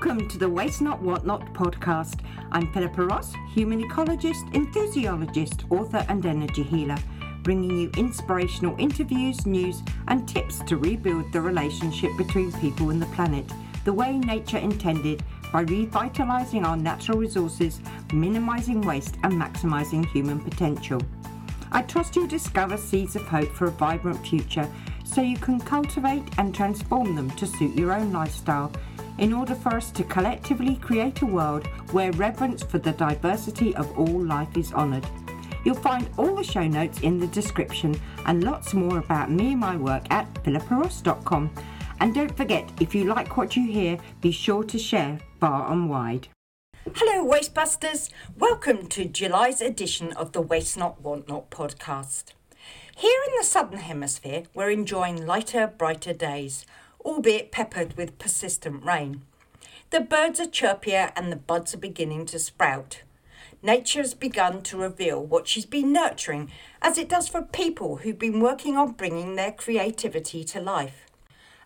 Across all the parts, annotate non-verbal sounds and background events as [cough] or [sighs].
Welcome to the Waste Not Want Not podcast. I'm Philippa Ross, human ecologist, enthusiologist, author, and energy healer, bringing you inspirational interviews, news, and tips to rebuild the relationship between people and the planet the way nature intended by revitalizing our natural resources, minimizing waste, and maximizing human potential. I trust you discover seeds of hope for a vibrant future so you can cultivate and transform them to suit your own lifestyle in order for us to collectively create a world where reverence for the diversity of all life is honoured. You'll find all the show notes in the description and lots more about me and my work at philippaross.com. And don't forget, if you like what you hear, be sure to share far and wide. Hello, Wastebusters! Welcome to July's edition of the Waste Not Want Not podcast. Here in the Southern Hemisphere, we're enjoying lighter, brighter days albeit peppered with persistent rain. The birds are chirpier and the buds are beginning to sprout. Nature has begun to reveal what she's been nurturing, as it does for people who've been working on bringing their creativity to life.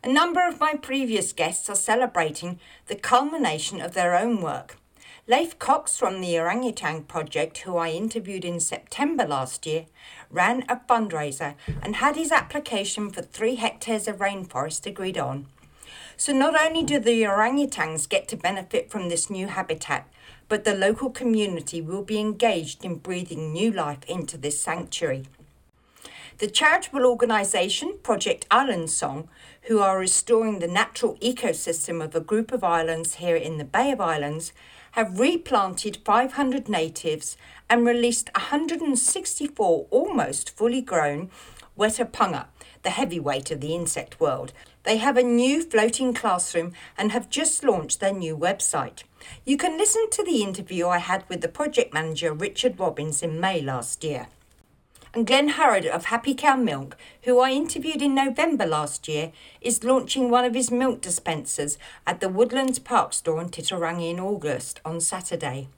A number of my previous guests are celebrating the culmination of their own work. Leif Cocks from the Orangutan Project, who I interviewed in September last year, ran a fundraiser and had his application for three hectares of rainforest agreed on. So not only do the orangutans get to benefit from this new habitat, but the local community will be engaged in breathing new life into this sanctuary. The charitable organisation Project Island Song, who are restoring the natural ecosystem of a group of islands here in the Bay of Islands, have replanted 500 natives and released 164 almost fully grown Weta punga, the heavyweight of the insect world. They have a new floating classroom and have just launched their new website. You can listen to the interview I had with the project manager Richard Robbins in May last year and Glen Herud of Happy Cow Milk, who I interviewed in November last year, is launching one of his milk dispensers at the Woodlands Park store in Titirangi in August on Saturday.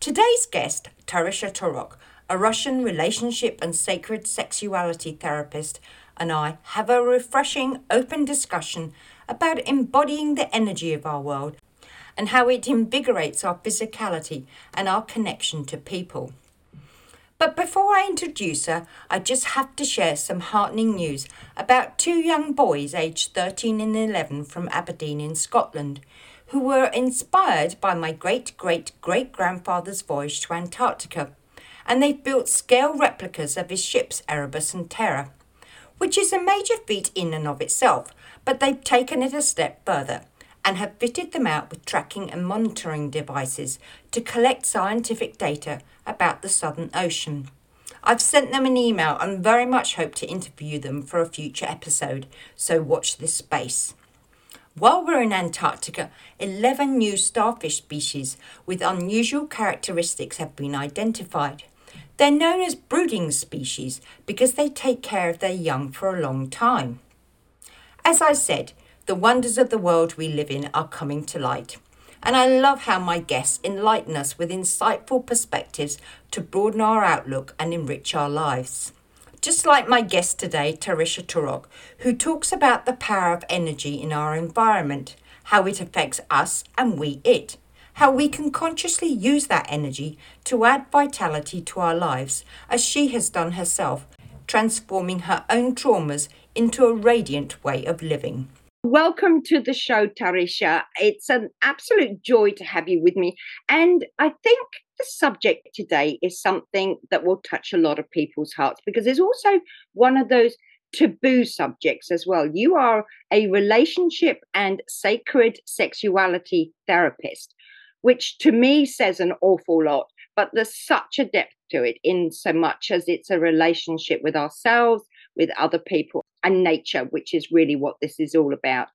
Today's guest, Tarisha Tourok, a Russian relationship and sacred sexuality therapist, and I have a refreshing, open discussion about embodying the energy of our world and how it invigorates our physicality and our connection to people. But before I introduce her, I just have to share some heartening news about two young boys aged 13 and 11 from Aberdeen in Scotland who were inspired by my great great great grandfather's voyage to Antarctica. And they've built scale replicas of his ships Erebus and Terror, which is a major feat in and of itself, but they've taken it a step further and have fitted them out with tracking and monitoring devices to collect scientific data about the Southern Ocean. I've sent them an email and very much hope to interview them for a future episode, so watch this space. While we're in Antarctica, 11 new starfish species with unusual characteristics have been identified. They're known as brooding species because they take care of their young for a long time. As I said, the wonders of the world we live in are coming to light. And I love how my guests enlighten us with insightful perspectives to broaden our outlook and enrich our lives. Just like my guest today, Tarisha Tourok, who talks about the power of energy in our environment, how it affects us and we it, how we can consciously use that energy to add vitality to our lives, as she has done herself, transforming her own traumas into a radiant way of living. Welcome to the show, Tarisha. It's an absolute joy to have you with me. And I think the subject today is something that will touch a lot of people's hearts because it's also one of those taboo subjects as well. You are a relationship and sacred sexuality therapist, which to me says an awful lot, but there's such a depth to it in so much as it's a relationship with ourselves, with other people and nature, which is really what this is all about.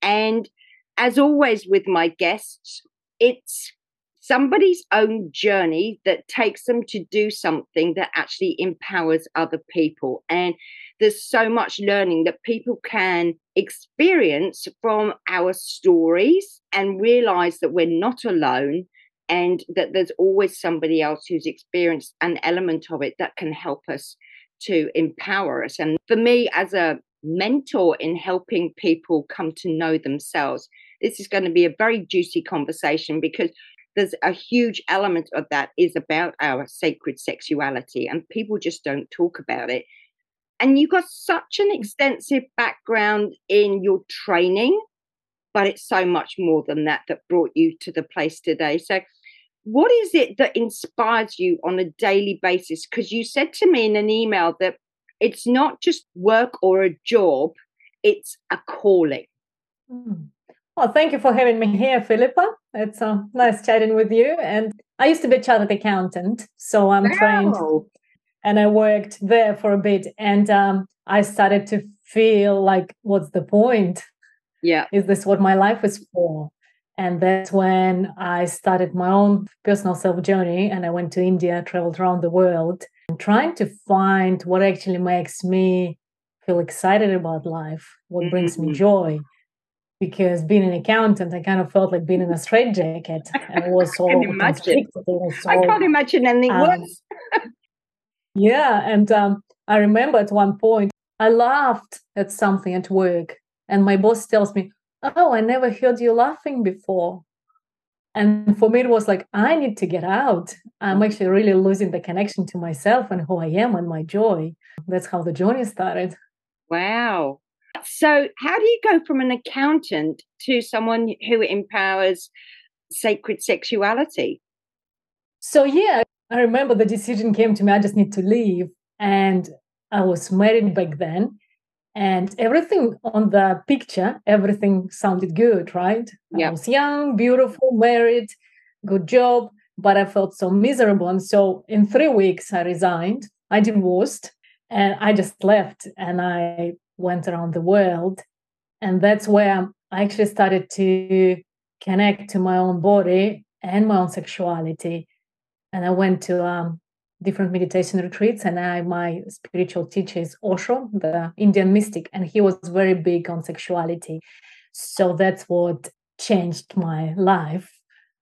And as always with my guests, it's somebody's own journey that takes them to do something that actually empowers other people. And there's so much learning that people can experience from our stories and realize that we're not alone and that there's always somebody else who's experienced an element of it that can help us to empower us. And for me, as a mentor in helping people come to know themselves, this is going to be a very juicy conversation because there's a huge element of that is about our sacred sexuality, and people just don't talk about it. And you've got such an mm. extensive background in your training, but it's so much more than that that brought you to the place today. So, what is it that inspires you on a daily basis? Because you said to me in an email that it's not just work or a job, it's a calling. Mm. Well, thank you for having me here, Philippa. It's uh, nice chatting with you. And I used to be a chartered accountant, so I'm wow. trained and I worked there for a bit. And um, I started to feel like, what's the point? Yeah. Is this what my life is for? And that's when I started my own personal self journey. And I went to India, traveled around the world, and trying to find what actually makes me feel excited about life, what mm-hmm. brings me mm-hmm. joy. Because being an accountant, I kind of felt like being in a straitjacket. [laughs] And it was so I can imagine. So, I can't imagine anything um, worse. [laughs] yeah. And um, I remember at one point, I laughed at something at work. And my boss tells me, oh, I never heard you laughing before. And for me, it was like, I need to get out. I'm actually really losing the connection to myself and who I am and my joy. That's how the journey started. Wow. So, how do you go from an accountant to someone who empowers sacred sexuality? So, yeah, I remember the decision came to me I just need to leave. And I was married back then and everything on the picture everything sounded good right? Yeah. i was young beautiful married good job but i felt so miserable. And so in three weeks i resigned i divorced and i just left and i went around the world. And that's where i actually started to connect to my own body and my own sexuality. And i went to um, different meditation retreats and I, my spiritual teacher is Osho, the Indian mystic, and he was very big on sexuality. So that's what changed my life.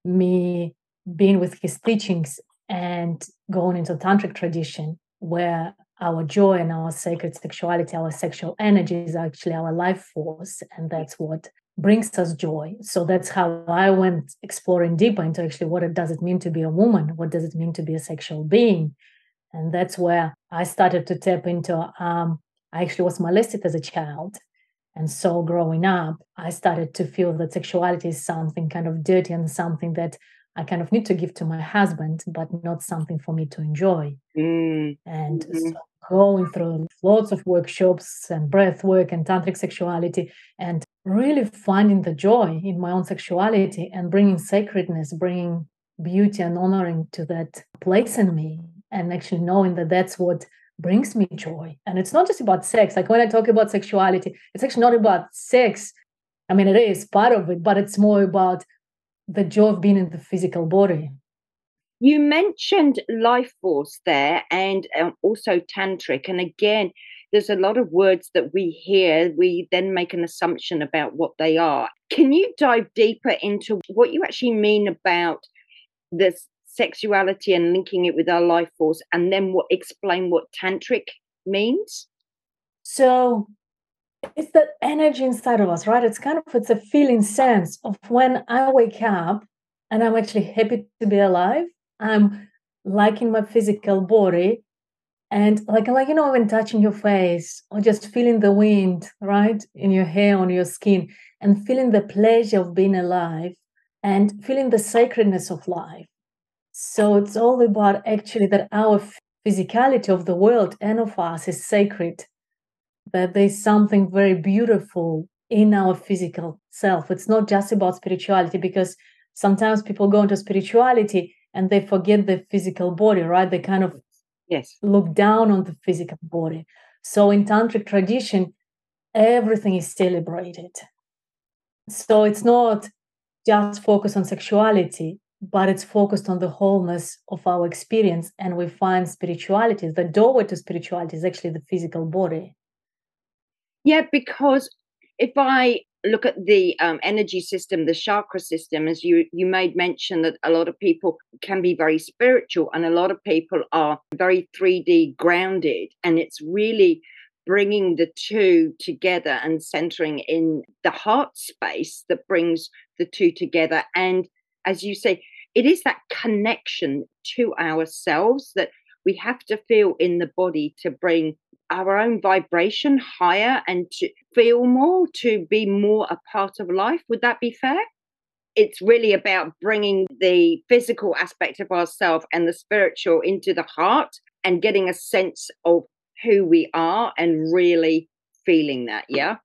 Me being with his teachings and going into tantric tradition where our joy and our sacred sexuality, our sexual energy is actually our life force. And that's what brings us joy. So that's how I went exploring deeper into actually what it does it mean to be a woman? What does it mean to be a sexual being? And that's where I started to tap into um, I actually was molested as a child. And so growing up, I started to feel that sexuality is something kind of dirty and something that I kind of need to give to my husband, but not something for me to enjoy. Mm. And mm-hmm. so going through lots of workshops and breath work and tantric sexuality and really finding the joy in my own sexuality and bringing sacredness, bringing beauty and honoring to that place in me, and actually knowing that that's what brings me joy. And it's not just about sex. Like when I talk about sexuality, it's actually not about sex. I mean, it is part of it, but it's more about the joy of being in the physical body. You mentioned life force there and um, also tantric. And again, there's a lot of words that we hear, we then make an assumption about what they are. Can you dive deeper into what you actually mean about this sexuality and linking it with our life force, and then what explain what tantric means? So it's that energy inside of us, right? It's kind of it's a feeling sense of when I wake up and I'm actually happy to be alive. I'm liking my physical body and like like you know when touching your face or just feeling the wind right in your hair on your skin and feeling the pleasure of being alive and feeling the sacredness of life. So it's all about actually that our physicality of the world and of us is sacred that there's something very beautiful in our physical self. It's not just about spirituality because sometimes people go into spirituality and they forget the physical body right? They kind of yes. look down on the physical body. So in tantric tradition everything is celebrated. So it's not just focused on sexuality but it's focused on the wholeness of our experience and we find spirituality the doorway to spirituality is actually the physical body. Yeah because if i look at the um, energy system, the chakra system, as you you made mention that a lot of people can be very spiritual, and a lot of people are very three D grounded, and it's really bringing the two together and centering in the heart space that brings the two together. And as you say, it is that connection to ourselves that we have to feel in the body to bring our own vibration higher and to feel more, to be more a part of life. Would that be fair? It's really about bringing the physical aspect of ourselves and the spiritual into the heart and getting a sense of who we are and really feeling that. Yeah.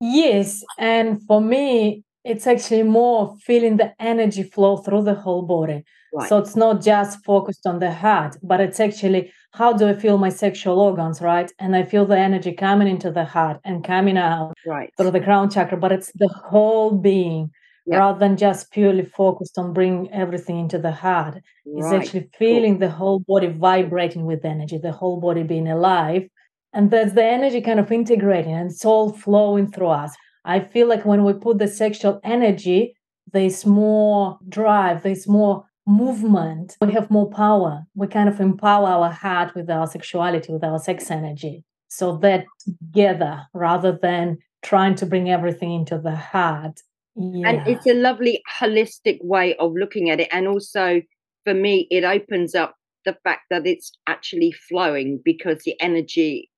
Yes. And for me, it's actually more feeling the energy flow through the whole body. Right. So it's not just focused on the heart, but it's actually how do I feel my sexual organs, right? And I feel the energy coming into the heart and coming out right. through the crown chakra, but it's the whole being yeah. rather than just purely focused on bringing everything into the heart. Right. It's actually feeling cool. the whole body vibrating with energy, the whole body being alive. And that's the energy kind of integrating and it's all flowing through us. I feel like when we put the sexual energy, there's more drive, there's more movement, we have more power. We kind of empower our heart with our sexuality, with our sex energy. So that together rather than trying to bring everything into the heart. Yeah. And it's a lovely holistic way of looking at it. And also for me, it opens up the fact that it's actually flowing because the energy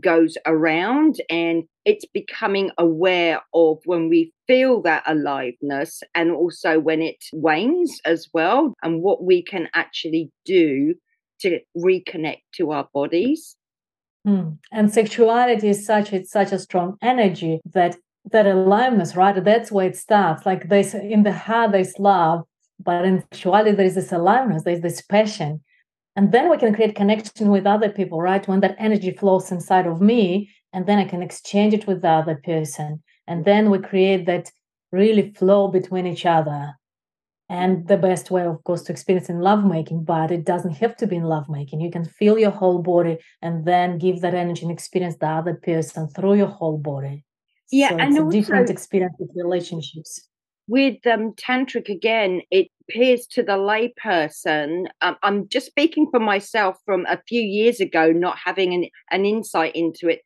goes around and it's becoming aware of when we feel that aliveness and also when it wanes as well and what we can actually do to reconnect to our bodies. Mm. and sexuality is such it's such a strong energy that that aliveness right? That's where it starts. Like there's in the heart there's love but in sexuality there is this aliveness there's this passion and then we can create connection with other people right? When that energy flows inside of me and then i can exchange it with the other person. And then we create that really flow between each other. And the best way of course to experience in lovemaking but it doesn't have to be in lovemaking. You can feel your whole body and then give that energy and experience the other person through your whole body. Yeah so and it's a different experience with relationships with um, tantric again it appears to the layperson um, i'm just speaking for myself from a few years ago not having an, an insight into it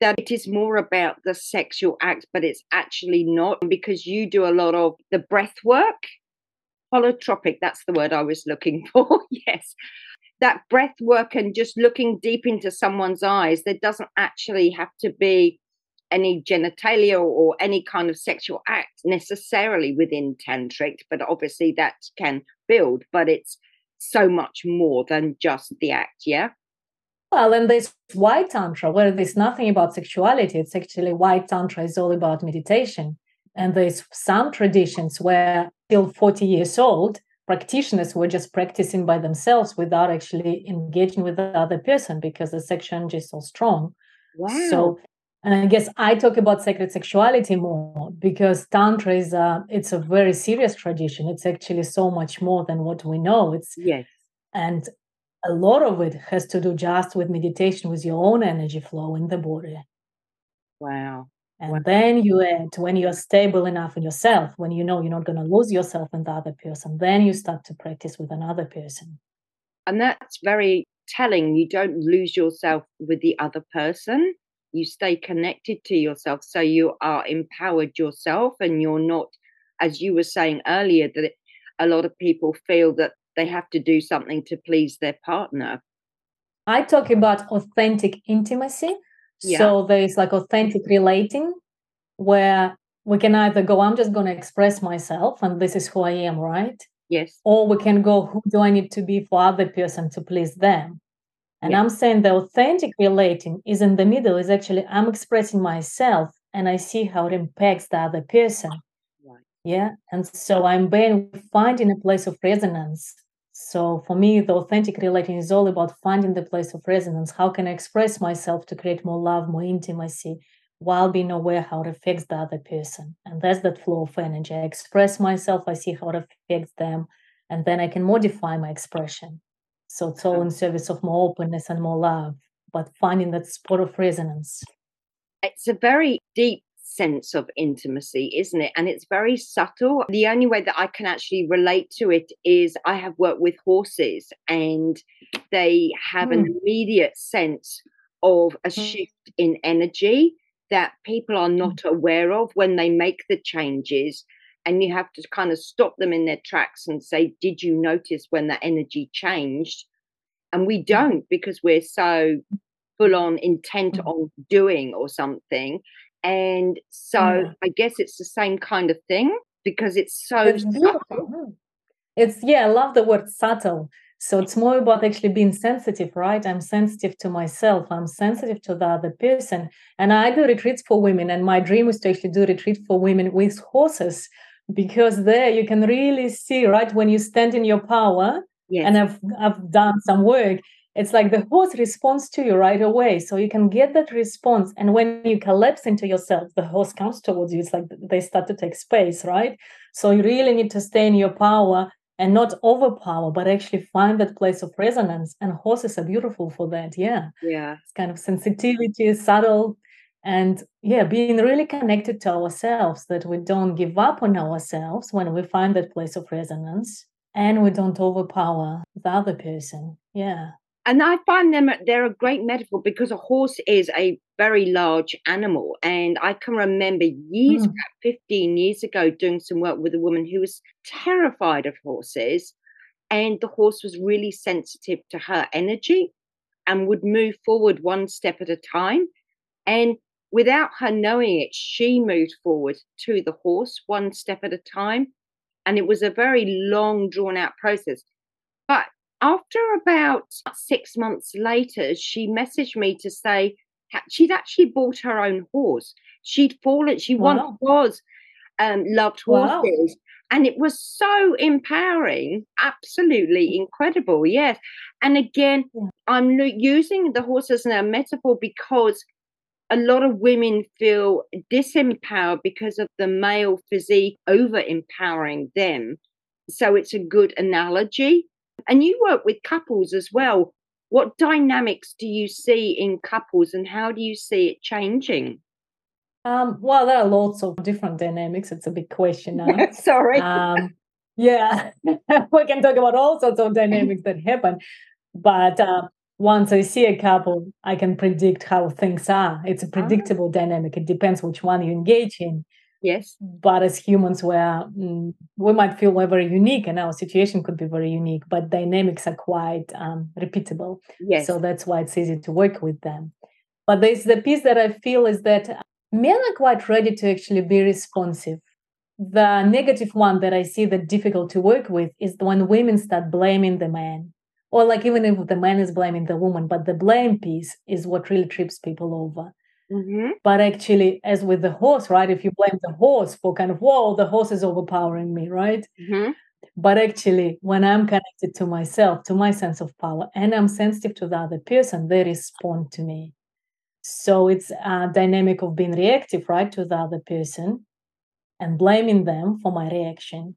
that it is more about the sexual act but it's actually not because you do a lot of the breath work. Holotropic that's the word i was looking [laughs] for yes. That breath work and just looking deep into someone's eyes there doesn't actually have to be any genitalia or any kind of sexual act necessarily within tantric, but obviously that can build, but it's so much more than just the act, yeah? Well, and there's white tantra where there's nothing about sexuality. It's actually white tantra is all about meditation. And there's some traditions where till 40 years old, practitioners were just practicing by themselves without actually engaging with the other person because the sexual energy is so strong. Wow. So and i guess i talk about sacred sexuality more because tantra is a it's a very serious tradition. It's actually so much more than what we know. It's yes. and a lot of it has to do just with meditation with your own energy flow in the body. Wow. And wow. then you add when you're stable enough in yourself when you know you're not going to lose yourself in the other person then you start to practice with another person. And that's very telling. You don't lose yourself with the other person you stay connected to yourself so you are empowered yourself and you're not as you were saying earlier that a lot of people feel that they have to do something to please their partner. I talk about authentic intimacy. Yeah. so there's like authentic relating where we can either go i'm just going to express myself and this is who i am right? Yes. Or we can go who do i need to be for other person to please them and yeah. I'm saying the authentic relating is in the middle, is actually I'm expressing myself and I see how it impacts the other person. Right. Yeah. And so I'm being finding a place of resonance. So for me, the authentic relating is all about finding the place of resonance. How can I express myself to create more love, more intimacy, while being aware how it affects the other person? And that's that flow of energy. I express myself, I see how it affects them, and then I can modify my expression. So it's all in service of more openness and more love, but finding that spot of resonance. It's a very deep sense of intimacy, isn't it? And it's very subtle. The only way that I can actually relate to it is I have worked with horses and they have mm. an hmm. immediate sense of a Mm. shift in energy that people are Mm. not aware of when they make the changes. And you have to kind of stop them in their tracks and say, Did you notice when that energy changed? And we don't because we're so full on intent Mm. on doing or something. And so Yeah. I guess it's the same kind of thing because it's so It's subtle. Mm. It's yeah, I love the word subtle. So it's more about actually being sensitive, right? I'm sensitive to myself. I'm sensitive to the other person. And I do retreats for women. And my dream is to actually do retreat for women with horses because there you can really see, right? When you stand in your power, Yes. and I've I've done some work. It's like the horse responds to you right away, so you can get that response. And when you collapse into yourself, the horse comes towards you. It's like they start to take space, right? So you really need to stay in your power and not overpower, but actually find that place of resonance. And horses are beautiful for that. Yeah, yeah. it's kind of sensitivity, subtle, and yeah, being really connected to ourselves. That we don't give up on ourselves when we find that place of resonance and we don't overpower the other person. Yeah. And I find them they're a great metaphor because a horse is a very large animal. And I can remember years Mm. back, 15 years ago, doing some work with a woman who was terrified of horses. And the horse was really sensitive to her energy and would move forward one step at a time. And without her knowing it, she moved forward to the horse one step at a time. And it was a very long, drawn out process. But after about six months later, she messaged me to say she'd actually bought her own horse. She'd fallen, she once was um, loved Wow. horses. And it was so empowering, absolutely incredible. Yes. And again, Yeah. I'm using the horse as a metaphor because a lot of women feel disempowered because of the male physique over empowering them. So it's a good analogy. And you work with couples as well. What dynamics do you see in couples and how do you see it changing? Um, well, there are lots of different dynamics. It's a big question. [laughs] Sorry. um, yeah, [laughs] we can talk about all sorts of dynamics that happen. But uh, once I see a couple, I can predict how things are. It's a predictable dynamic. It depends which one you engage in. yes. But as humans, we're, mm, we might feel we're very unique, and our situation could be very unique, but dynamics are quite um, repeatable. Yes. So that's why it's easy to work with them. But there's the piece that I feel is that men are quite ready to actually be responsive. The negative one that I see that difficult to work with is when women start blaming the man. Or like even if the man is blaming the woman, but the blame piece is what really trips people over. hmm But actually, as with the horse, right? If you blame the horse for kind of, whoa, the horse is overpowering me, right? hmm But actually, when I'm connected to myself, to my sense of power, and I'm sensitive to the other person, they respond to me. So it's a dynamic of being reactive, right, to the other person and blaming them for my reaction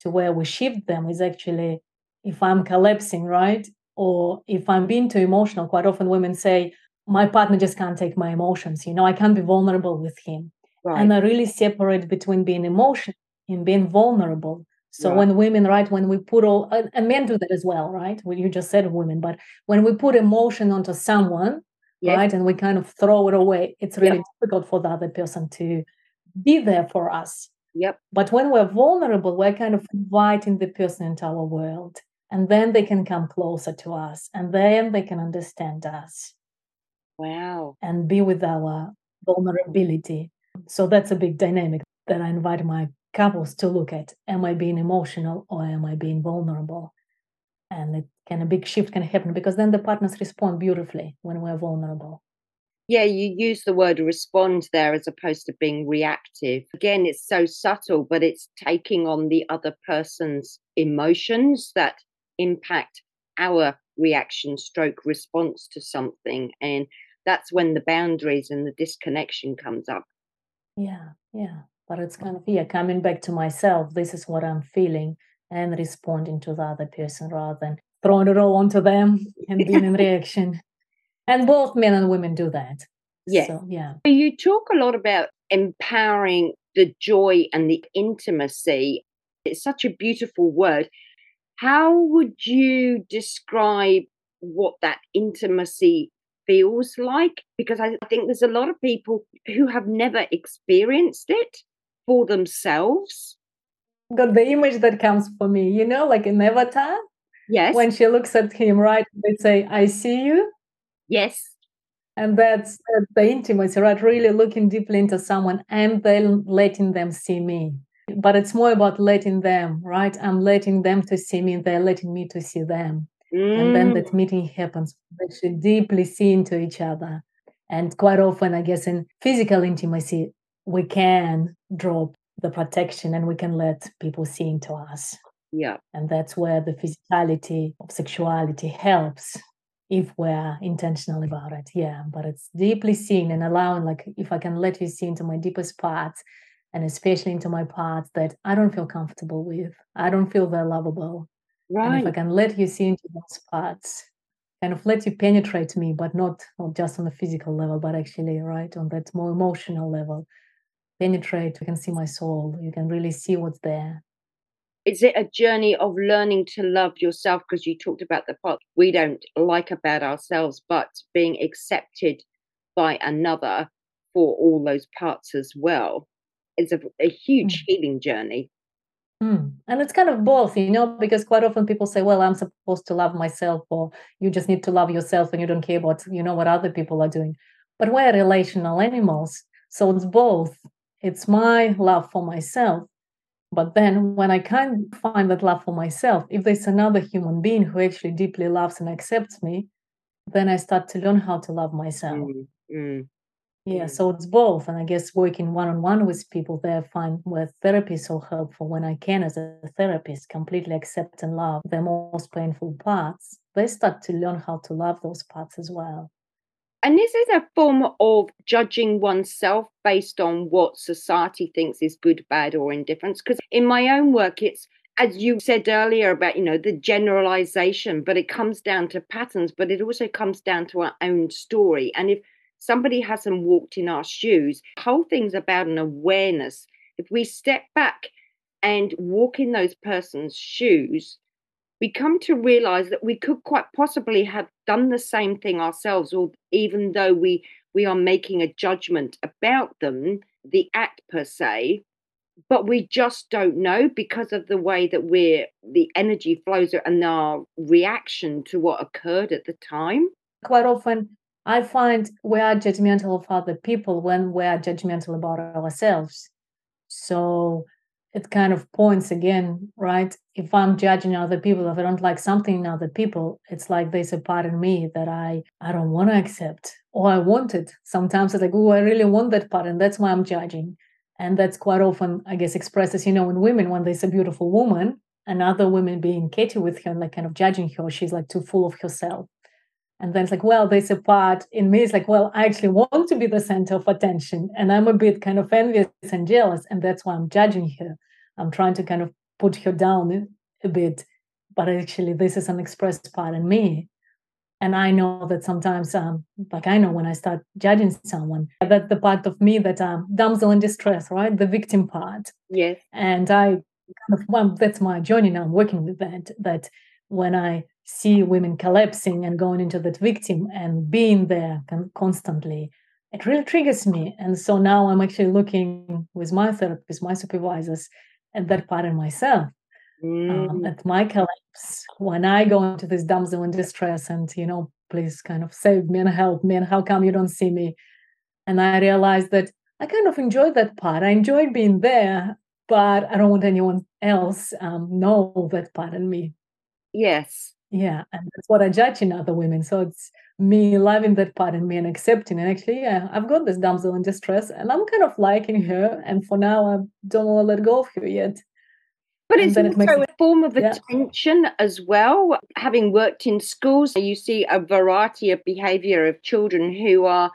to where we shift them is actually if I'm collapsing, right? Or if I'm being too emotional, quite often women say, my partner just can't take my emotions. You know, I can't be vulnerable with him. Right. And I really separate between being emotional and being vulnerable. So Right. when women, right, when we put all, and men do that as well, right? Well, you just said women, but when we put emotion onto someone, Yes. right, and we kind of throw it away, it's Yeah. really difficult for the other person to be there for us. Yep. But when we're vulnerable, we're kind of inviting the person into our world. And then they can come closer to us. And then they can understand us Wow. and be with our vulnerability. So that's a big dynamic that I invite my couples to look at. Am I being emotional or am I being vulnerable? And it can a big shift can happen because then the partners respond beautifully when we're vulnerable. Yeah, you use the word respond there as opposed to being reactive. Again, it's so subtle, but it's taking on the other person's emotions that impact our reaction stroke response to something. And that's when the boundaries and the disconnection comes up. Yeah, yeah. But it's kind of, yeah, coming back to myself. This is what I'm feeling and responding to the other person rather than throwing it all onto them [laughs] and being in [laughs] reaction. And both men and women do that. Yes. So, yeah. You talk a lot about empowering the joy and the intimacy. It's such a beautiful word. How would you describe what that intimacy feels like because I think there's a lot of people who have never experienced it for themselves. Got the image that comes for me, you know, like in Avatar. Yes. When she looks at him, right? They say, I see you. Yes. And that's, that's the intimacy, right? Really looking deeply into someone and then letting them see me. But it's more about letting them, right? I'm letting them to see me, they're letting me to see them. Mm. And then that mm. meeting happens. They should deeply see into each other. And quite often, I guess, in physical intimacy, we can drop the protection and we can let people see into us. Yeah. And that's where the physicality of sexuality helps if we're intentional about it. Yeah. But it's deeply seen and allowing, like, if I can let you see into my deepest parts and especially into my parts that I don't feel comfortable with, I don't feel they're lovable. Right. And if I can let you see into those parts, kind of let you penetrate me, but not, not just on the physical level, but actually, right, on that more emotional level. Penetrate, you can see my soul, you can really see what's there. Is it a journey of learning to love yourself? Because you talked about the part we don't like about ourselves, but being accepted by another for all those parts as well is a, a huge mm. healing journey. Mm. And it's kind of both, you know, because quite often people say, well, I'm supposed to love myself, or you just need to love yourself and you don't care about, you know, what other people are doing. But we're relational animals. So it's both. It's my love for myself. But then when I can't find that love for myself, if there's another human being who actually deeply loves and accepts me, then I start to learn how to love myself. Mm, mm. Yeah, so it's both. And I guess working one on one with people there, find where therapy is so helpful when I can, as a therapist, completely accept and love their most painful parts. They start to learn how to love those parts as well. And this is a form of judging oneself based on what society thinks is good, bad, or indifference? Because in my own work, it's as you said earlier about you know the generalization but it comes down to patterns but it also comes down to our own story and if somebody hasn't walked in our shoes. The whole thing's about an awareness. If we step back and walk in those person's shoes, we come to realize that we could quite possibly have done the same thing ourselves, or even though we we are making a judgment about them, the act per se, but we just don't know because of the way that we're the energy flows and our reaction to what occurred at the time. Quite often I find we are judgmental of other people when we are judgmental about ourselves. So it kind of points again, right? If I'm judging other people, if I don't like something in other people, it's like there's a part in me that I I don't want to accept or I want it. Sometimes it's like, oh, I really want that part, and that's why I'm judging. And that's quite often, I guess, expressed as you know, in women when there's a beautiful woman, and other women being catty with her, and like kind of judging her, she's like too full of herself and then it's like, well, there's a part in me. It's like, well, I actually want to be the center of attention. And I'm a bit kind of envious and jealous. And that's why I'm judging her. I'm trying to kind of put her down a bit. But actually, this is an expressed part in me. And I know that sometimes, um, like I know when I start judging someone, that the part of me that um, damsel in distress, right? The victim part. Yes. And I kind of, well, that's my journey now. I'm working with that, that when I see women collapsing and going into that victim and being there constantly it really triggers me. And so now i'm actually looking with my therapist my supervisors at that part in myself um, mm. um, at my collapse when i go into this damsel in distress and you know please kind of save me and help me and how come you don't see me? And i realized that i kind of enjoyed that part. I enjoyed being there but i don't want anyone else um, know that part in me. Yes yeah, and that's what I judge in other women. So it's me loving that part and me and accepting. And actually, yeah, I've got this damsel in distress, and I'm kind of liking her. And for now, I don't want to let go of her yet. But and it's also it, a form of yeah. attention as well. Having worked in schools, you see a variety of behavior of children who are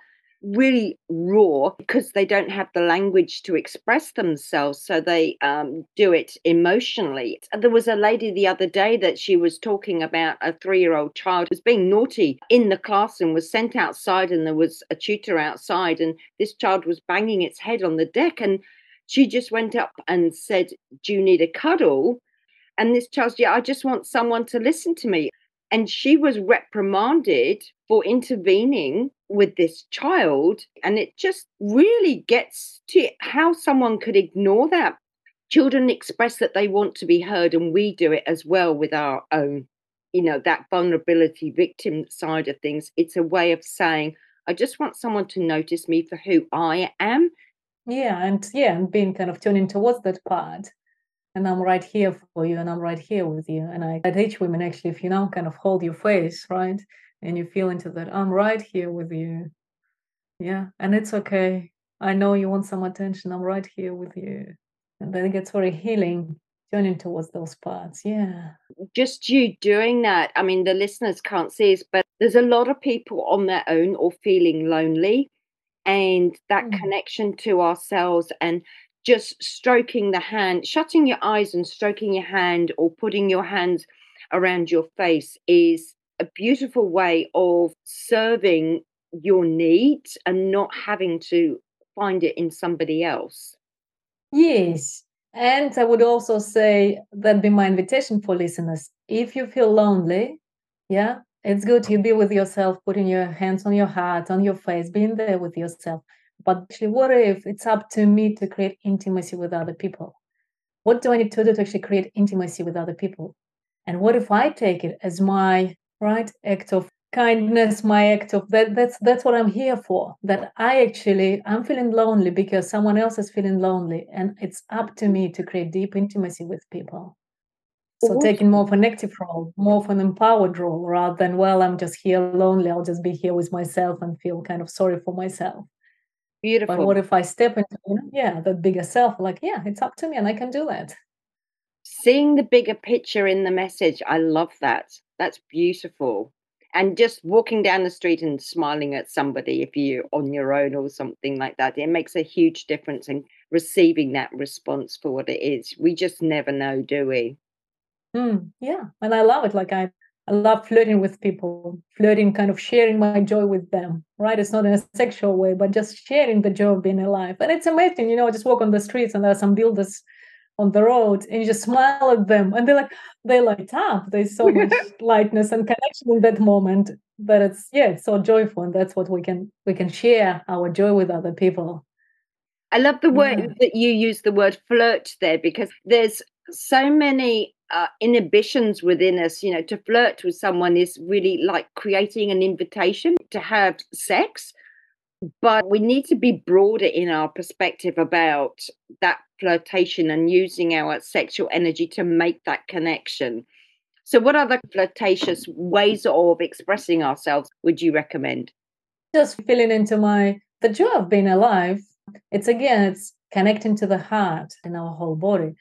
really raw because they don't have the language to express themselves so they um, do it emotionally. There was a lady the other day that she was talking about a three-year-old child who was being naughty in the class and was sent outside and there was a tutor outside and this child was banging its head on the deck and she just went up and said do you need a cuddle? And this child yeah i just want someone to listen to me and she was reprimanded for intervening with this child. And it just really gets to how someone could ignore that. Children express that they want to be heard, and we do it as well with our own, you know, that vulnerability victim side of things. It's a way of saying, I just want someone to notice me for who I am. Yeah, and yeah, and being kind of tuning towards that part and I'm right here for you and I'm right here with you. And I, I teach women actually, if you now kind of hold your face, right? And you feel into that, I'm right here with you. Yeah. And it's okay. I know you want some attention. I'm right here with you. And then it gets very healing, turning towards those parts. Yeah. Just you doing that. I mean, the listeners can't see us, but there's a lot of people on their own or feeling lonely. And that mm. connection to ourselves and just stroking the hand, shutting your eyes and stroking your hand or putting your hands around your face is a beautiful way of serving your needs and not having to find it in somebody else. Yes. And I would also say that'd be my invitation for listeners. If you feel lonely, yeah, it's good to be with yourself, putting your hands on your heart, on your face, being there with yourself. But actually, what if it's up to me to create intimacy with other people? What do I need to do to actually create intimacy with other people? And what if I take it as my right act of kindness, my act of that that's that's what I'm here for. That I actually I'm feeling lonely because someone else is feeling lonely. And it's up to me to create deep intimacy with people. So taking more of an active role, more of an empowered role, rather than, well, I'm just here lonely, I'll just be here with myself and feel kind of sorry for myself. Beautiful. But what if I step into, you know, yeah, the bigger self? Like, yeah, it's up to me and I can do that. Seeing the bigger picture in the message, I love that. That's beautiful. And just walking down the street and smiling at somebody if you're on your own or something like that, it makes a huge difference in receiving that response for what it is. We just never know, do we? Mm, yeah. And I love it. Like I I love flirting with people, flirting, kind of sharing my joy with them, right? It's not in a sexual way, but just sharing the joy of being alive. And it's amazing, you know, I just walk on the streets and there are some builders on the road and you just smile at them and they're like, they light up. There's so [laughs] much lightness and connection in that moment. But it's yeah, it's so joyful. And that's what we can we can share our joy with other people. I love the word yeah. that you use the word flirt there because there's so many uh, inhibitions within us. You know, to flirt with someone is really like creating an invitation to have sex. But we need to be broader in our perspective about that flirtation and using our sexual energy to make that connection. So, what other flirtatious ways of expressing ourselves would you recommend? Just feeling into my the joy of being alive. It's again, it's connecting to the heart and our whole body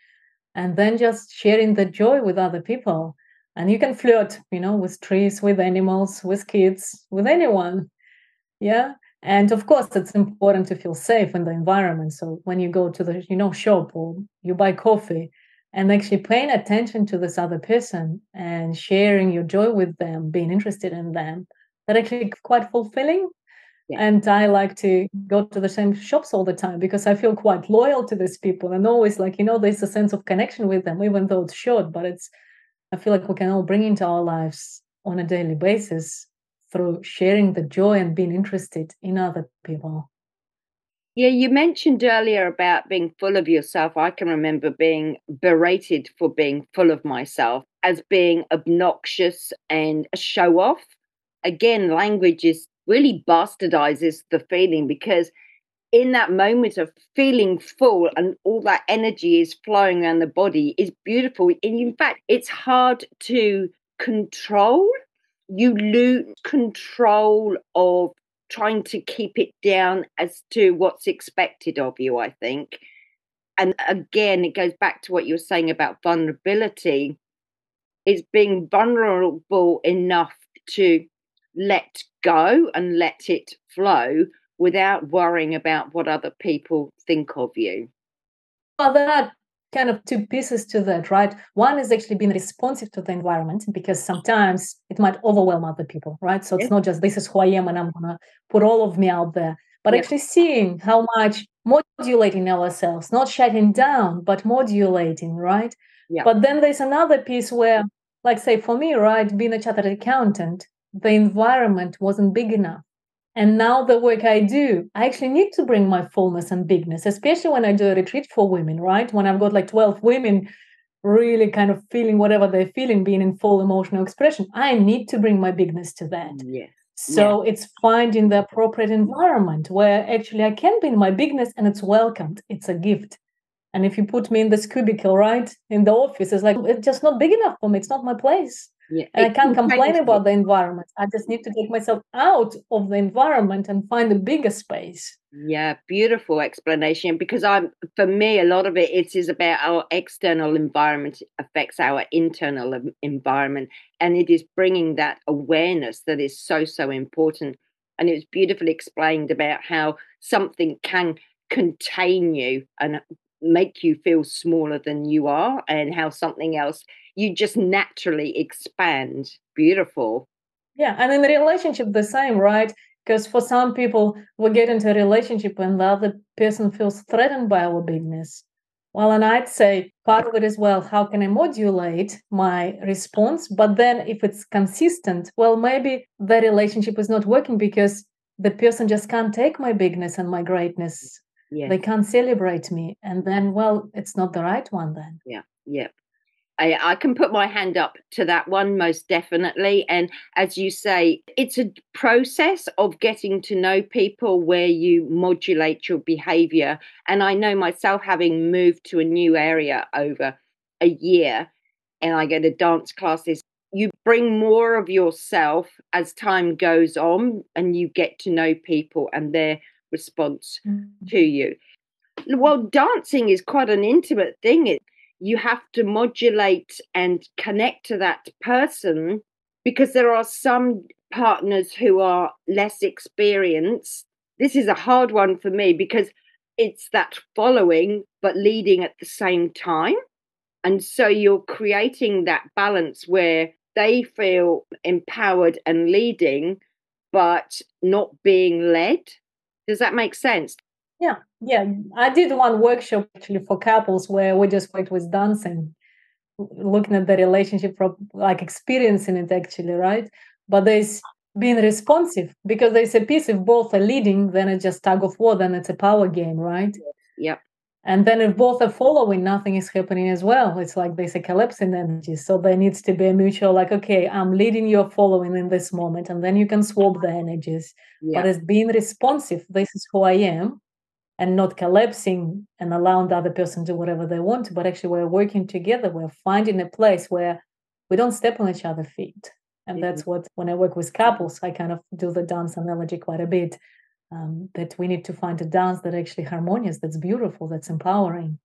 and then just sharing the joy with other people. And you can flirt you know with trees with animals with kids with anyone. Yeah? And of course it's important to feel safe in the environment. So when you go to the you know shop or you buy coffee and actually paying attention to this other person and sharing your joy with them being interested in them that actually quite fulfilling yeah. And I like to go to the same shops all the time because I feel quite loyal to these people and always like, you know, there's a sense of connection with them, even though it's short, but it's, I feel like we can all bring into our lives on a daily basis through sharing the joy and being interested in other people. Yeah, you mentioned earlier about being full of yourself. I can remember being berated for being full of myself as being obnoxious and a show off. Again, language is really bastardizes the feeling because in that moment of feeling full and all that energy is flowing around the body is beautiful. And in fact, it's hard to control. You lose control of trying to keep it down as to what's expected of you, I think. And again, it goes back to what you were saying about vulnerability. It's being vulnerable enough to let go and let it flow without worrying about what other people think of you? Well, there are kind of two pieces to that, right? One is actually being responsive to the environment because sometimes it might overwhelm other people, right? So it's not just this is who I am and I'm gonna put all of me out there, but actually seeing how much modulating ourselves, not shutting down, but modulating, right? Yeah. But then there's another piece where like say for me, right, being a chartered accountant, the environment wasn't big enough. And now the work I do, I actually need to bring my fullness and bigness, especially when I do a retreat for women, right? When I've got like 12 women really kind of feeling whatever they're feeling, being in full emotional expression, I need to bring my bigness to that. Yeah. So yeah. it's finding the appropriate environment where actually I can be in my bigness and it's welcomed. It's a gift. And if you put me in this cubicle, right, in the office, it's like it's just not big enough for me. It's not my place. Yeah. And I can't complain about the environment. I just need to take myself out of the environment and find a bigger space. Yeah, beautiful explanation. Because I'm for me, a lot of it it is about our external environment affects our internal environment, and it is bringing that awareness that is so so important. And it was beautifully explained about how something can contain you and make you feel smaller than you are, and how something else you just naturally expand. Beautiful. Yeah, and in the relationship, the same, right? Because for some people, we get into a relationship and the other person feels threatened by our bigness. Well, and I'd say part of it as well, how can I modulate my response? But then if it's consistent, well, maybe the relationship is not working because the person just can't take my bigness and my greatness. Yes. They can't celebrate me. And then, well, it's not the right one then. Yeah. Yeah. I, I, can put my hand up to that one most definitely. And as you say, it's a process of getting to know people where you modulate your behavior. And I know myself, having moved to a new area over a year, and I go to dance classes, you bring more of yourself as time goes on and you get to know people and their response mm-hmm. to you. Well, dancing is quite an intimate thing. It, you have to modulate and connect to that person because there are some partners who are less experienced. This is a hard one for me because it's that following but leading at the same time. And so you're creating that balance where they feel empowered and leading, but not being led. Does that make sense? Yeah, yeah. I did one workshop actually for couples where we just worked with dancing, looking at the relationship from like experiencing it actually, right? But there's being responsive because there's a piece if both are leading, then it's just tug of war, then it's a power game, right? Yep. And then if both are following, nothing is happening as well. It's like there's a collapse in energy. So there needs to be a mutual, like, okay, I'm leading, you're following in this moment. And then you can swap the energies. Yeah. But as being responsive, this is who I am and not collapsing and allowing the other person to do whatever they want to, but actually we're working together. We're finding a place where we don't step on each other's feet. And mm-hmm. that's what, when I work with couples, I kind of do the dance analogy quite a bit. Um, that we need to find a dance that actually harmonious, that's beautiful, that's empowering.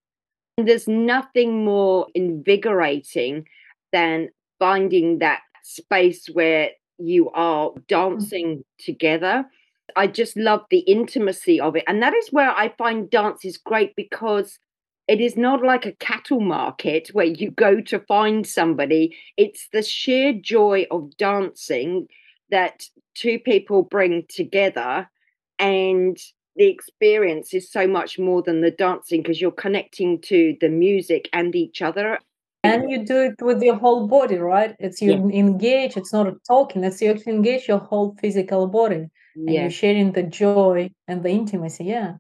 There's nothing more invigorating than finding that space where you are mm-hmm. dancing mm-hmm. together I just love the intimacy of it. And that is where I find dance is great because it is not like a cattle market where you go to find somebody. It's the sheer joy of dancing that two people bring together. And the experience is so much more than the dancing because you're connecting to the music and each other. And you do it with your whole body, right? It's you yeah. engage, it's not talking, it's you engage your whole physical body and you're sharing the joy and the intimacy yeah.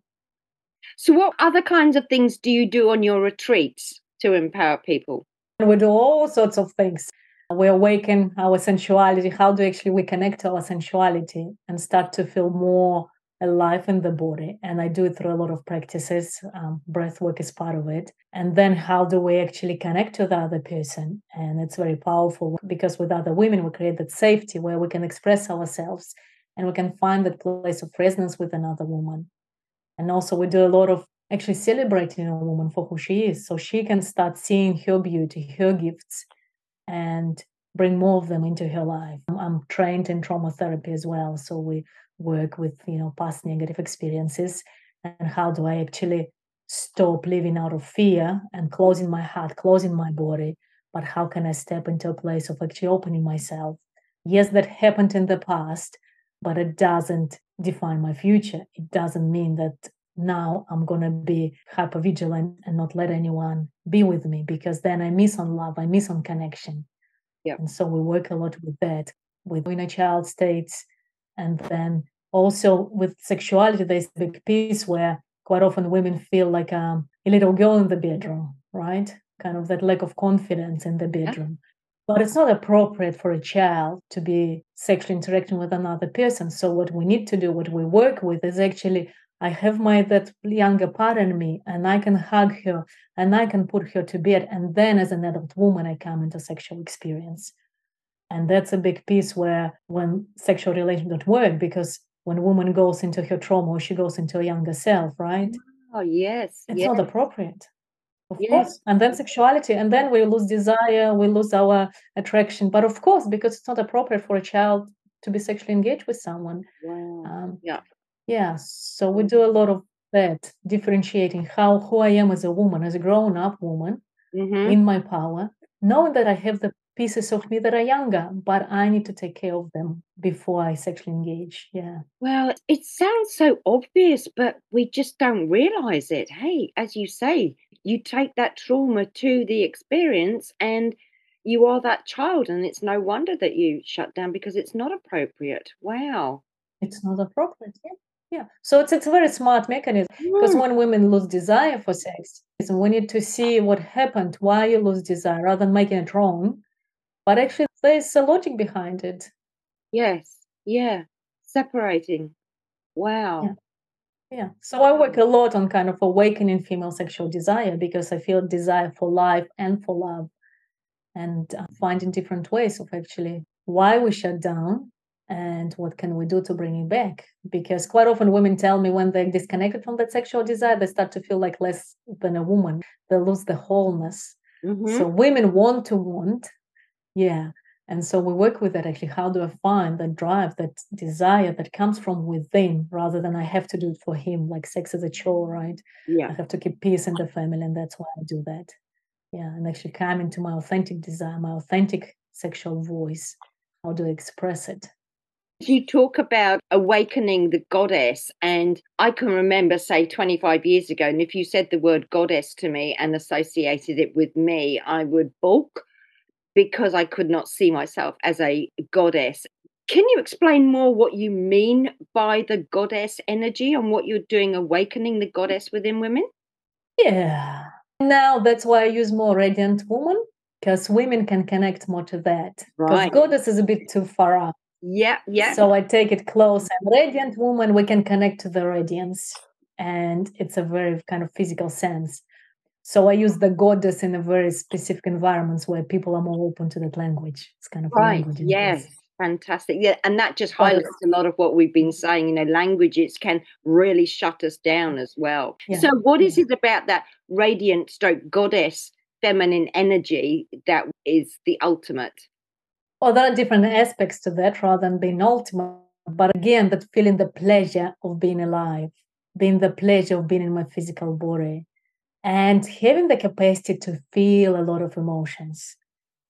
So what other kinds of things do you do on your retreats to empower people? We do all sorts of things. We awaken our sensuality. How do actually we connect to our sensuality and start to feel more alive in the body? And i do it through a lot of practices um, breath work is part of it. And then how do we actually connect to the other person? And it's very powerful because with other women we create that safety where we can express ourselves and we can find that place of resonance with another woman. And also, we do a lot of actually celebrating a woman for who she is, so she can start seeing her beauty, her gifts, and bring more of them into her life. I'm trained in trauma therapy as well, so we work with you know past negative experiences and how do I actually stop living out of fear and closing my heart, closing my body, but how can I step into a place of actually opening myself? Yes, that happened in the past, but it doesn't define my future. It doesn't mean that now I'm going to be hyper vigilant and not let anyone be with me because then I miss on love, I miss on connection. Yeah. And so we work a lot with that, with inner child states. And then also with sexuality, there's a big piece where quite often women feel like um, a little girl in the bedroom, right? Kind of that lack of confidence in the bedroom. But it's not appropriate for a child to be sexually interacting with another person. So what we need to do, what we work with is actually I have my that younger part in me and I can hug her and I can put her to bed. And then as an adult woman, I come into sexual experience. And that's a big piece where when sexual relations don't work, because when a woman goes into her trauma or she goes into a younger self, right? Oh yes. It's yes. not appropriate. Of yes. course. And then sexuality. And then we lose desire, we lose our attraction. But of course, because it's not appropriate for a child to be sexually engaged with someone. Wow. Um, yeah yeah so we do a lot of that differentiating how who i am as a woman as a grown up woman mm-hmm. in my power knowing that i have the pieces of me that are younger but i need to take care of them before i sexually engage yeah well it sounds so obvious but we just don't realize it hey as you say you take that trauma to the experience and you are that child and it's no wonder that you shut down because it's not appropriate wow it's not appropriate yeah yeah. So it's it's a very smart mechanism because mm. when women lose desire for sex, we need to see what happened, why you lose desire, rather than making it wrong. But actually, there's a logic behind it. Yes. Yeah. Separating. Wow. Yeah. Yeah. So I work a lot on kind of awakening female sexual desire because I feel desire for life and for love, and uh, finding different ways of actually why we shut down and what can we do to bring it back because quite often women tell me when they're disconnected from that sexual desire they start to feel like less than a woman they lose the wholeness mm-hmm. so women want to want yeah and so we work with that actually how do i find that drive that desire that comes from within rather than i have to do it for him like sex is a chore right? Yeah. I have to keep peace in the family and that's why i do that. Yeah and actually come into my authentic desire my authentic sexual voice. How do i express it? You talk about awakening the goddess, and I can remember, say, 25 years ago, and if you said the word goddess to me and associated it with me, I would balk because I could not see myself as a goddess. Can you explain more what you mean by the goddess energy and what you're doing awakening the goddess within women? Yeah. Now that's why I use more radiant woman because women can connect more to that. Right. Because goddess is a bit too far up. Yeah, yeah. So I take it close. And radiant woman, we can connect to the radiance. And it's a very kind of physical sense. So I use the goddess in a very specific environments where people are more open to that language. It's kind of right. Yes. Fantastic. Yeah. And that just highlights a lot of what we've been saying. You know, languages can really shut us down as well. Yeah. So what is yeah. it about that radiant stroke goddess feminine energy that is the ultimate? Well, there are different aspects to that rather than being ultimate. But again, that feeling the pleasure of being alive, being the pleasure of being in my physical body, and having the capacity to feel a lot of emotions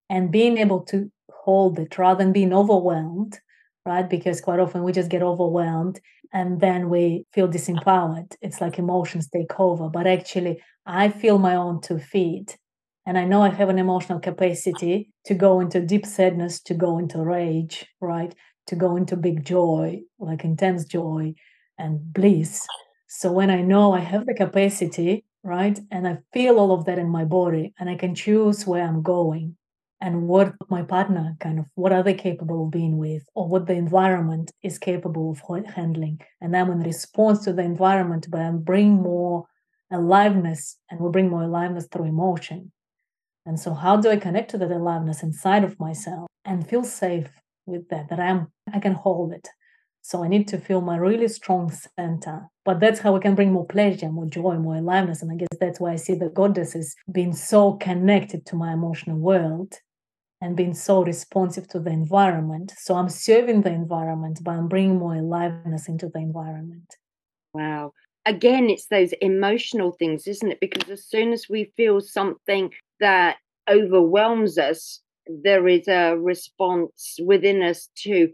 and being able to hold it rather than being overwhelmed, right? Because quite often we just get overwhelmed and then we feel disempowered. It's like emotions take over. But actually, I feel my own two feet and I know I have an emotional capacity to go into deep sadness, to go into rage, right? To go into big joy, like intense joy and bliss. So when I know I have the capacity, right, and I feel all of that in my body, and I can choose where I'm going and what my partner kind of what are they capable of being with or what the environment is capable of handling and i'm in response to the environment but i bring more aliveness and we bring more aliveness through emotion and so, how do I connect to that aliveness inside of myself and feel safe with that? That I am, I can hold it. So I need to feel my really strong center. But that's how we can bring more pleasure, more joy, more aliveness. And I guess that's why I see the goddesses being so connected to my emotional world and being so responsive to the environment. So I'm serving the environment, but I'm bringing more aliveness into the environment. Wow. Again, it's those emotional things, isn't it? Because as soon as we feel something that overwhelms us, there is a response within us to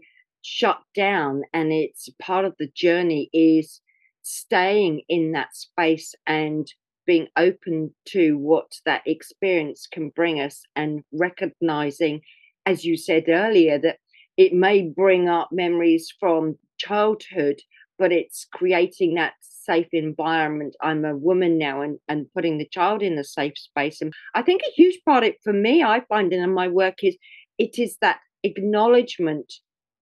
shut down. And it's part of the journey is staying in that space and being open to what that experience can bring us and recognizing as you said earlier, that it may bring up memories from childhood, but it's creating that safe environment. I'm a woman now and, and putting the child in a safe space. And I think a huge part of it for me, I find in my work is it is that acknowledgement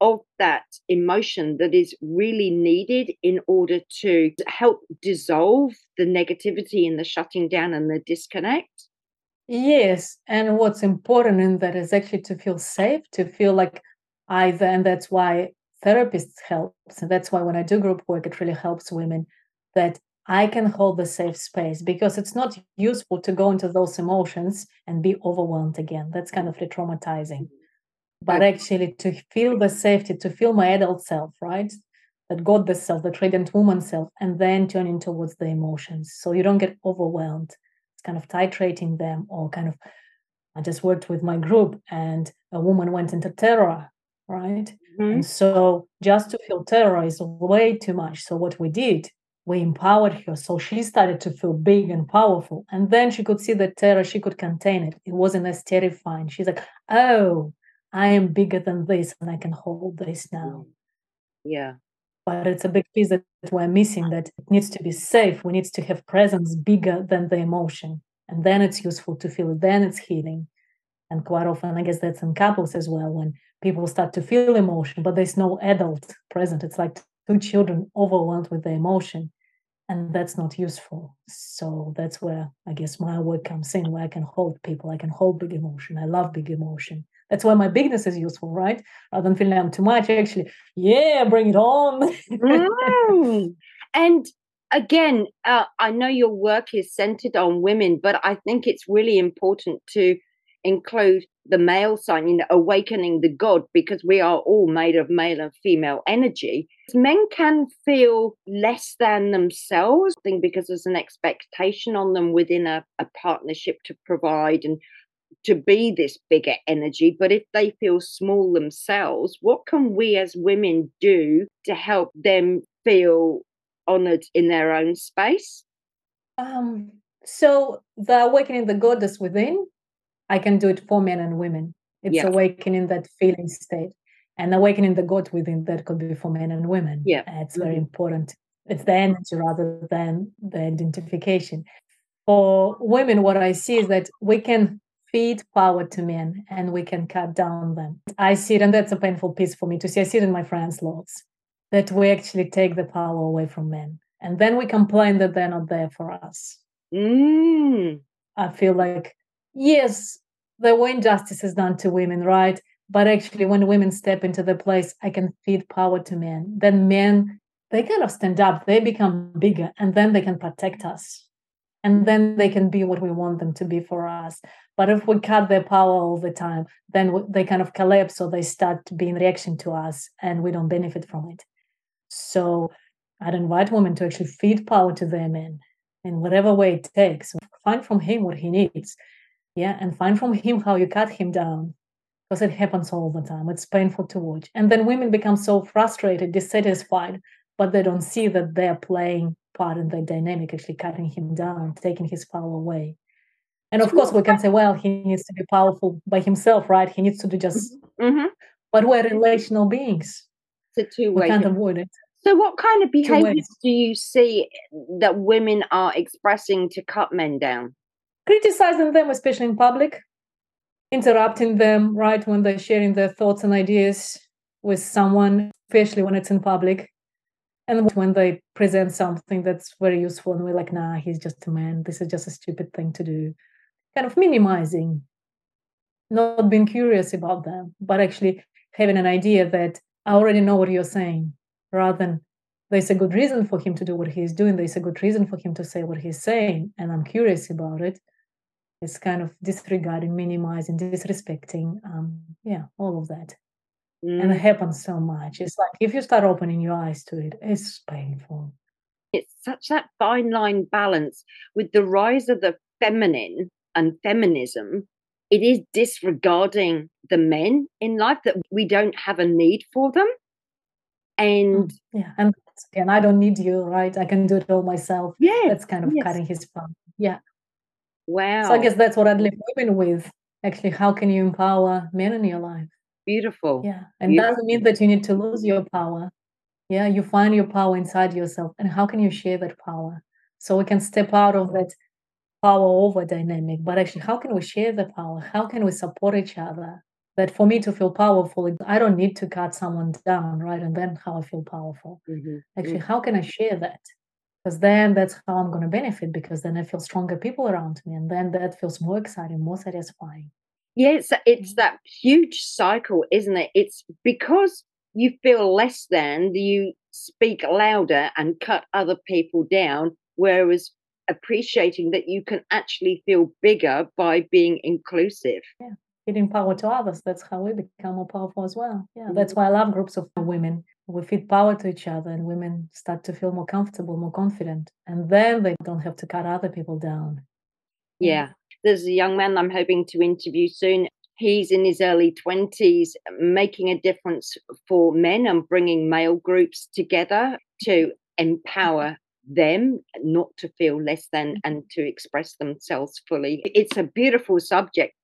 of that emotion that is really needed in order to help dissolve the negativity and the shutting down and the disconnect. Yes. And what's important in that is actually to feel safe, to feel like either, and that's why therapists help. And that's why when I do group work, it really helps women that I can hold the safe space because it's not useful to go into those emotions and be overwhelmed again. That's kind of re traumatizing. But actually, to feel the safety, to feel my adult self, right? That God the self, the radiant woman self, and then turning towards the emotions. So you don't get overwhelmed. It's kind of titrating them or kind of. I just worked with my group and a woman went into terror, right? Mm-hmm. And so just to feel terror is way too much. So what we did we empowered her so she started to feel big and powerful and then she could see the terror she could contain it it wasn't as terrifying she's like oh i am bigger than this and i can hold this now. Mm. Yeah. But it's a big piece that we're missing that it needs to be safe. We need to have presence bigger than the emotion. And then it's useful to feel it. Then it's healing. And quite often i guess that's in couples as well when people start to feel emotion but there's no adult present. It's like two children overwhelmed with the emotion and that's not useful. So that's where i guess my work comes in where i can hold people. I can hold big emotion. I love big emotion that's why my bigness is useful right rather than feeling i'm too much actually yeah bring it on mm. [laughs] and again uh, i know your work is centered on women but i think it's really important to include the male sign, you know, awakening the God, because we are all made of male and female energy. Men can feel less than themselves, I think because there's an expectation on them within a, a partnership to provide and to be this bigger energy. But if they feel small themselves, what can we as women do to help them feel honored in their own space? Um, so the awakening the goddess within I can do it for men and women. It's yeah. awakening that feeling state and awakening the God within that could be for men and women. Yeah. It's very mm-hmm. important. It's the energy rather than the identification. For women, what I see is that we can feed power to men and we can cut down them. I see it, and that's a painful piece for me to see. I see it in my friends' lots that we actually take the power away from men. And then we complain that they're not there for us. Mm. I feel like yes, there were injustices done to women, right? But actually, when women step into the place, I can feed power to men. Then men, they kind of stand up, they become bigger, and then they can protect us. And then they can be what we want them to be for us. But if we cut their power all the time, then they kind of collapse or they start to be in reaction to us and we don't benefit from it. So I'd invite women to actually feed power to their men in whatever way it takes. Find from him what he needs yeah and find from him how you cut him down because it happens all the time it's painful to watch and then women become so frustrated dissatisfied but they don't see that they're playing part in the dynamic actually cutting him down taking his power away. And of course we can say well he needs to be powerful by himself right? He needs to do just mm-hmm. but we're relational beings. It's a two-way we can't avoid it. So what kind of behaviors do you see that women are expressing to cut men down? Criticizing them, especially in public, interrupting them right when they're sharing their thoughts and ideas with someone, especially when it's in public. And when they present something that's very useful, and we're like, nah, he's just a man. This is just a stupid thing to do. Kind of minimizing, not being curious about them, but actually having an idea that I already know what you're saying, rather than there's a good reason for him to do what he's doing. There's a good reason for him to say what he's saying, and I'm curious about it it's kind of disregarding, minimizing, disrespecting, um, yeah, all of that. Mm. And it happens so much. It's like if you start opening your eyes to it, it's painful. It's such that fine line balance with the rise of the feminine and feminism. It is disregarding the men in life that we don't have a need for them. And mm, yeah, and again, I don't need you, right? I can do it all myself. Yeah, that's kind of yes. cutting his fun. Yeah, Wow. So I guess that's what I'd leave women with actually how can you empower men in your life? Beautiful. Yeah. And Beautiful. doesn't mean that you need to lose your power. Yeah, you find your power inside yourself. And how can you share that power? So we can step out of that power over dynamic. But actually, how can we share the power? How can we support each other? That for me to feel powerful, I don't need to cut someone down, right? And then how I feel powerful. Mhm. Actually, how can I share that? Because then that's how I'm going to benefit because then I feel stronger people around me. And then that feels more exciting, more satisfying. Yeah, it's it's that huge cycle, isn't it? It's because you feel less than, you speak louder and cut other people down, whereas appreciating that you can actually feel bigger by being inclusive. Yeah. Giving power to others. That's how we become more powerful as well. Yeah, that's mm. why I love groups of women. We feed power to each other, and women start to feel more comfortable, more confident, and then they don't have to cut other people down. Yeah. There's a young man I'm hoping to interview soon. He's in his early 20s, making a difference for men and bringing male groups together to empower them not to feel less than mm-hmm. and to express themselves fully. It's a beautiful subject.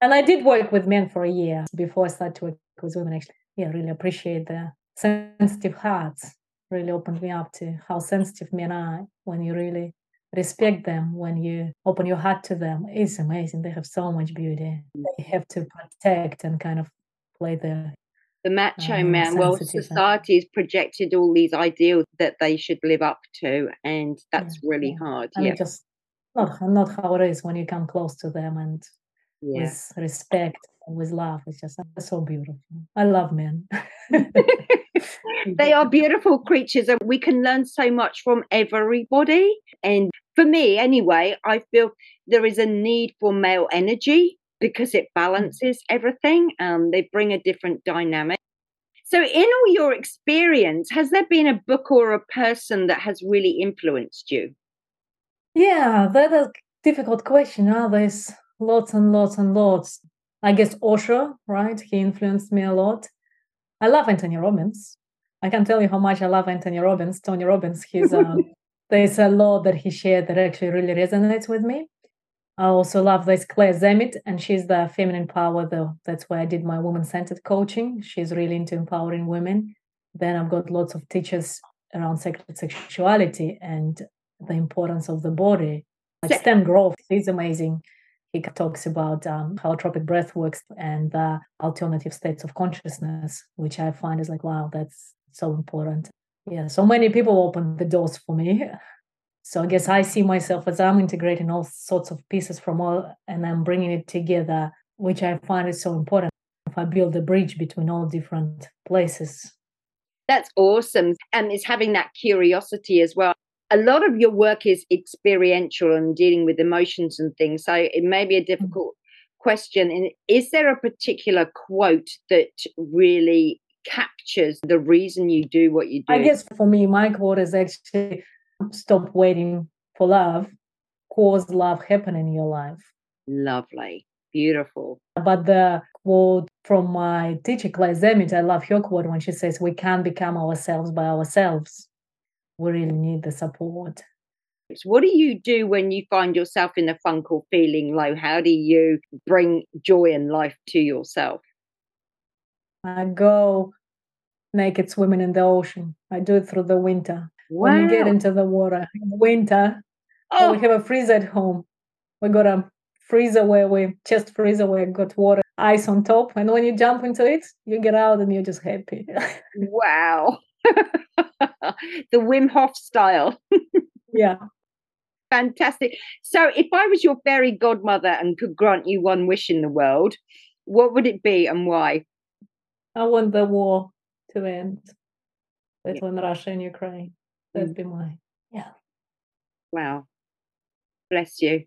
And I did work with men for a year before I started to work with women. Actually, yeah, really appreciate the sensitive hearts. Really opened me up to how sensitive men are when you really respect them, when you open your heart to them. It's amazing. They have so much beauty. They have to protect and kind of play their The macho Um, man, well, society has projected all these ideals that they should live up to, and that's really yeah. hard. and Yeah, just not not how it is when you come close to them and yeah. with respect with love. It's just so beautiful. I love men. [laughs] they are beautiful creatures and we can learn so much from everybody and for me anyway i feel there is a need for male energy because it mm. balances everything and they bring a different dynamic so in all your experience has there been a book or a person that has really influenced you Yeah, that's a difficult question. Huh? There's lots and lots and lots. I guess Osho, right? He influenced me a lot. I love Anthony Robbins. I can tell you how much I love Anthony Robbins. Tony Robbins. He's um, [laughs] there's a lot that he shared that actually really resonates with me. I also love this Clare Zemmit, and she's the feminine power. Though that's why I did my woman-centered coaching. She's really into empowering women. Then I've got lots of teachers around sacred sexuality and the importance of the body. Like Stan Grof, he's amazing. He talks about um, holotropic breath works and the alternative states of consciousness, which I find is like, wow, that's so important. Yeah, so many people open the doors for me. [laughs] So I guess I see myself as I'm integrating all sorts of pieces from all, and I'm bringing it together, which I find is so important. If I build a bridge between all different places, That's awesome. And it's having that curiosity as well. A lot of your work is experiential and dealing with emotions and things. So it may be a mm-hmm. difficult question. And is there a particular quote that really captures the reason you do what you do? I guess for me, my quote is actually stop waiting for love, cause love happen in your life. Lovely. Beautiful. But the quote from my teacher, Clare Zemmit, I love her quote when she says, We can't become ourselves by ourselves. We really need the support. So what do you do when you find yourself in a funk or feeling low? How do you bring joy and life to yourself? I go naked swimming in the ocean. I do it through the winter. When you get into the water in the winter, oh. we have a freezer at home. We got a freezer where we just freezer where we got water, ice on top, and when you jump into it, you get out and you're just happy. [laughs] wow. [laughs] the Wim Hof style. yeah. Fantastic. So, if I was your fairy godmother and could grant you one wish in the world, what would it be and why? I want the war to end Yeah. between Russia and Ukraine. That'd mm. be my yeah. Wow. Bless you.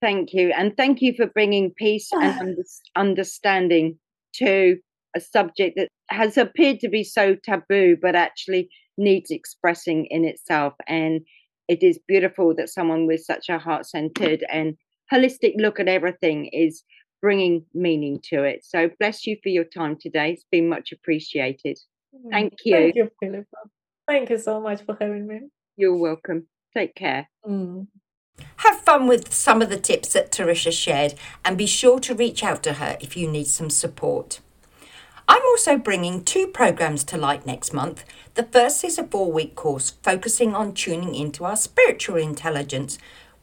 Thank you. And thank you for bringing peace and [sighs] under- understanding to a subject that has appeared to be so taboo, but actually needs expressing in itself. And it is beautiful that someone with such a heart centered and holistic look at everything is bringing meaning to it. So bless you for your time today. It's been much appreciated. Thank you. Thank you, Philippa. Thank you so much for having me. You're welcome. Take care. Mm. Have fun with some of the tips that Tarisha shared and be sure to reach out to her if you need some support. I'm also bringing two programs to light next month. The first is a four week course focusing on tuning into our spiritual intelligence.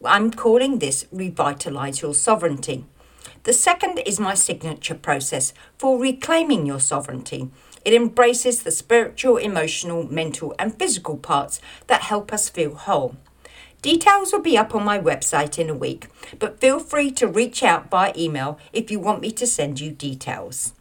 I'm calling this Revitalize Your Sovereignty. The second is my signature process for reclaiming your sovereignty. It embraces the spiritual, emotional, mental, and physical parts that help us feel whole. Details will be up on my website in a week, but feel free to reach out by email if you want me to send you details.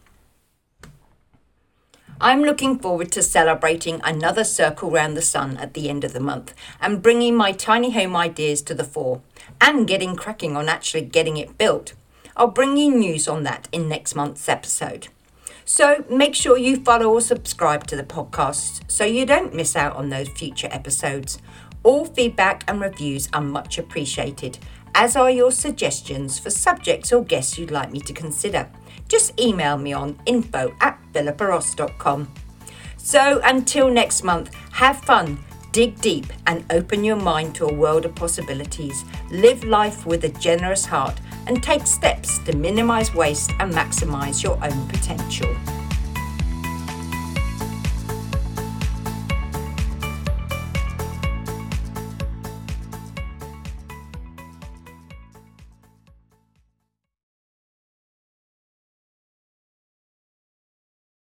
I'm looking forward to celebrating another circle round the sun at the end of the month and bringing my tiny home ideas to the fore and getting cracking on actually getting it built. I'll bring you news on that in next month's episode. So make sure you follow or subscribe to the podcast so you don't miss out on those future episodes. All feedback and reviews are much appreciated, as are your suggestions for subjects or guests you'd like me to consider. Just email me on info at philippaross.com. So until next month, have fun, dig deep, and open your mind to a world of possibilities. Live life with a generous heart and take steps to minimize waste and maximize your own potential.